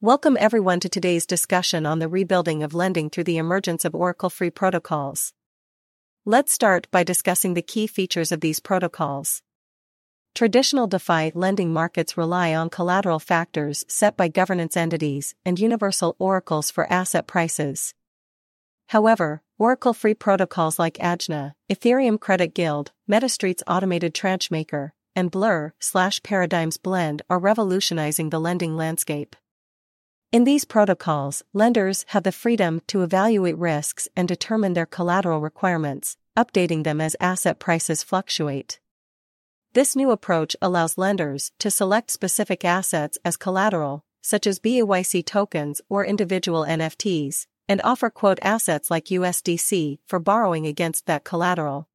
Welcome everyone to today's discussion on the rebuilding of lending through the emergence of Oracle free protocols. Let's start by discussing the key features of these protocols. Traditional DeFi lending markets rely on collateral factors set by governance entities and universal oracles for asset prices. However, Oracle free protocols like Ajna, Ethereum Credit Guild, MetaStreet's Automated Tranche Maker, and Blur slash Paradigms Blend are revolutionizing the lending landscape. In these protocols, lenders have the freedom to evaluate risks and determine their collateral requirements, updating them as asset prices fluctuate. This new approach allows lenders to select specific assets as collateral, such as BAYC tokens or individual NFTs, and offer quote assets like USDC for borrowing against that collateral.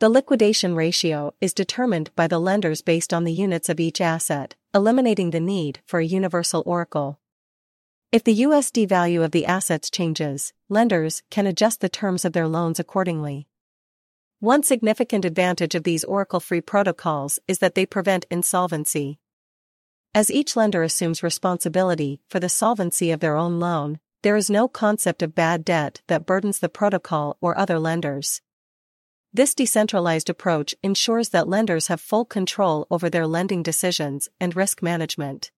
The liquidation ratio is determined by the lenders based on the units of each asset, eliminating the need for a universal oracle. If the USD value of the assets changes, lenders can adjust the terms of their loans accordingly. One significant advantage of these Oracle free protocols is that they prevent insolvency. As each lender assumes responsibility for the solvency of their own loan, there is no concept of bad debt that burdens the protocol or other lenders. This decentralized approach ensures that lenders have full control over their lending decisions and risk management.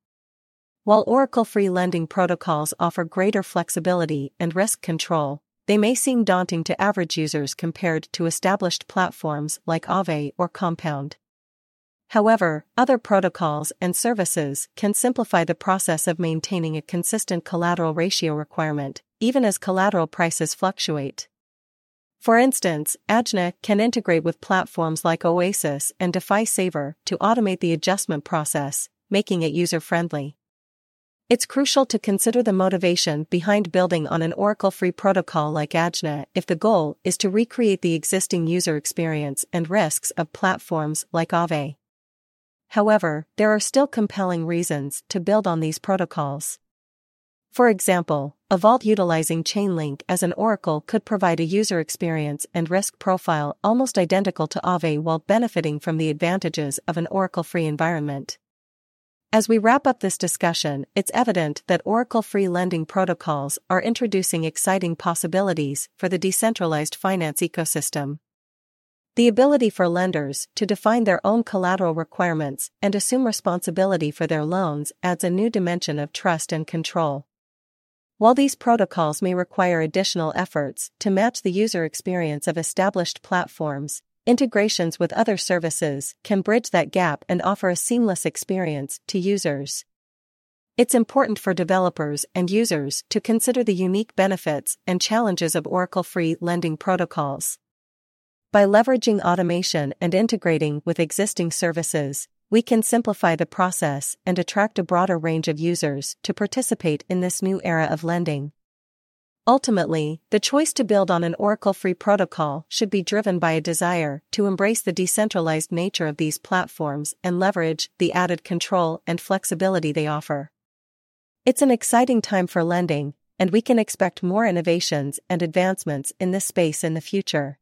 While Oracle free lending protocols offer greater flexibility and risk control, they may seem daunting to average users compared to established platforms like Aave or Compound. However, other protocols and services can simplify the process of maintaining a consistent collateral ratio requirement, even as collateral prices fluctuate. For instance, Ajna can integrate with platforms like Oasis and DeFi Saver to automate the adjustment process, making it user friendly. It's crucial to consider the motivation behind building on an Oracle free protocol like Ajna if the goal is to recreate the existing user experience and risks of platforms like Aave. However, there are still compelling reasons to build on these protocols. For example, a vault utilizing Chainlink as an oracle could provide a user experience and risk profile almost identical to Aave while benefiting from the advantages of an oracle free environment. As we wrap up this discussion, it's evident that Oracle free lending protocols are introducing exciting possibilities for the decentralized finance ecosystem. The ability for lenders to define their own collateral requirements and assume responsibility for their loans adds a new dimension of trust and control. While these protocols may require additional efforts to match the user experience of established platforms, integrations with other services can bridge that gap and offer a seamless experience to users. It's important for developers and users to consider the unique benefits and challenges of Oracle free lending protocols. By leveraging automation and integrating with existing services, we can simplify the process and attract a broader range of users to participate in this new era of lending. Ultimately, the choice to build on an Oracle free protocol should be driven by a desire to embrace the decentralized nature of these platforms and leverage the added control and flexibility they offer. It's an exciting time for lending, and we can expect more innovations and advancements in this space in the future.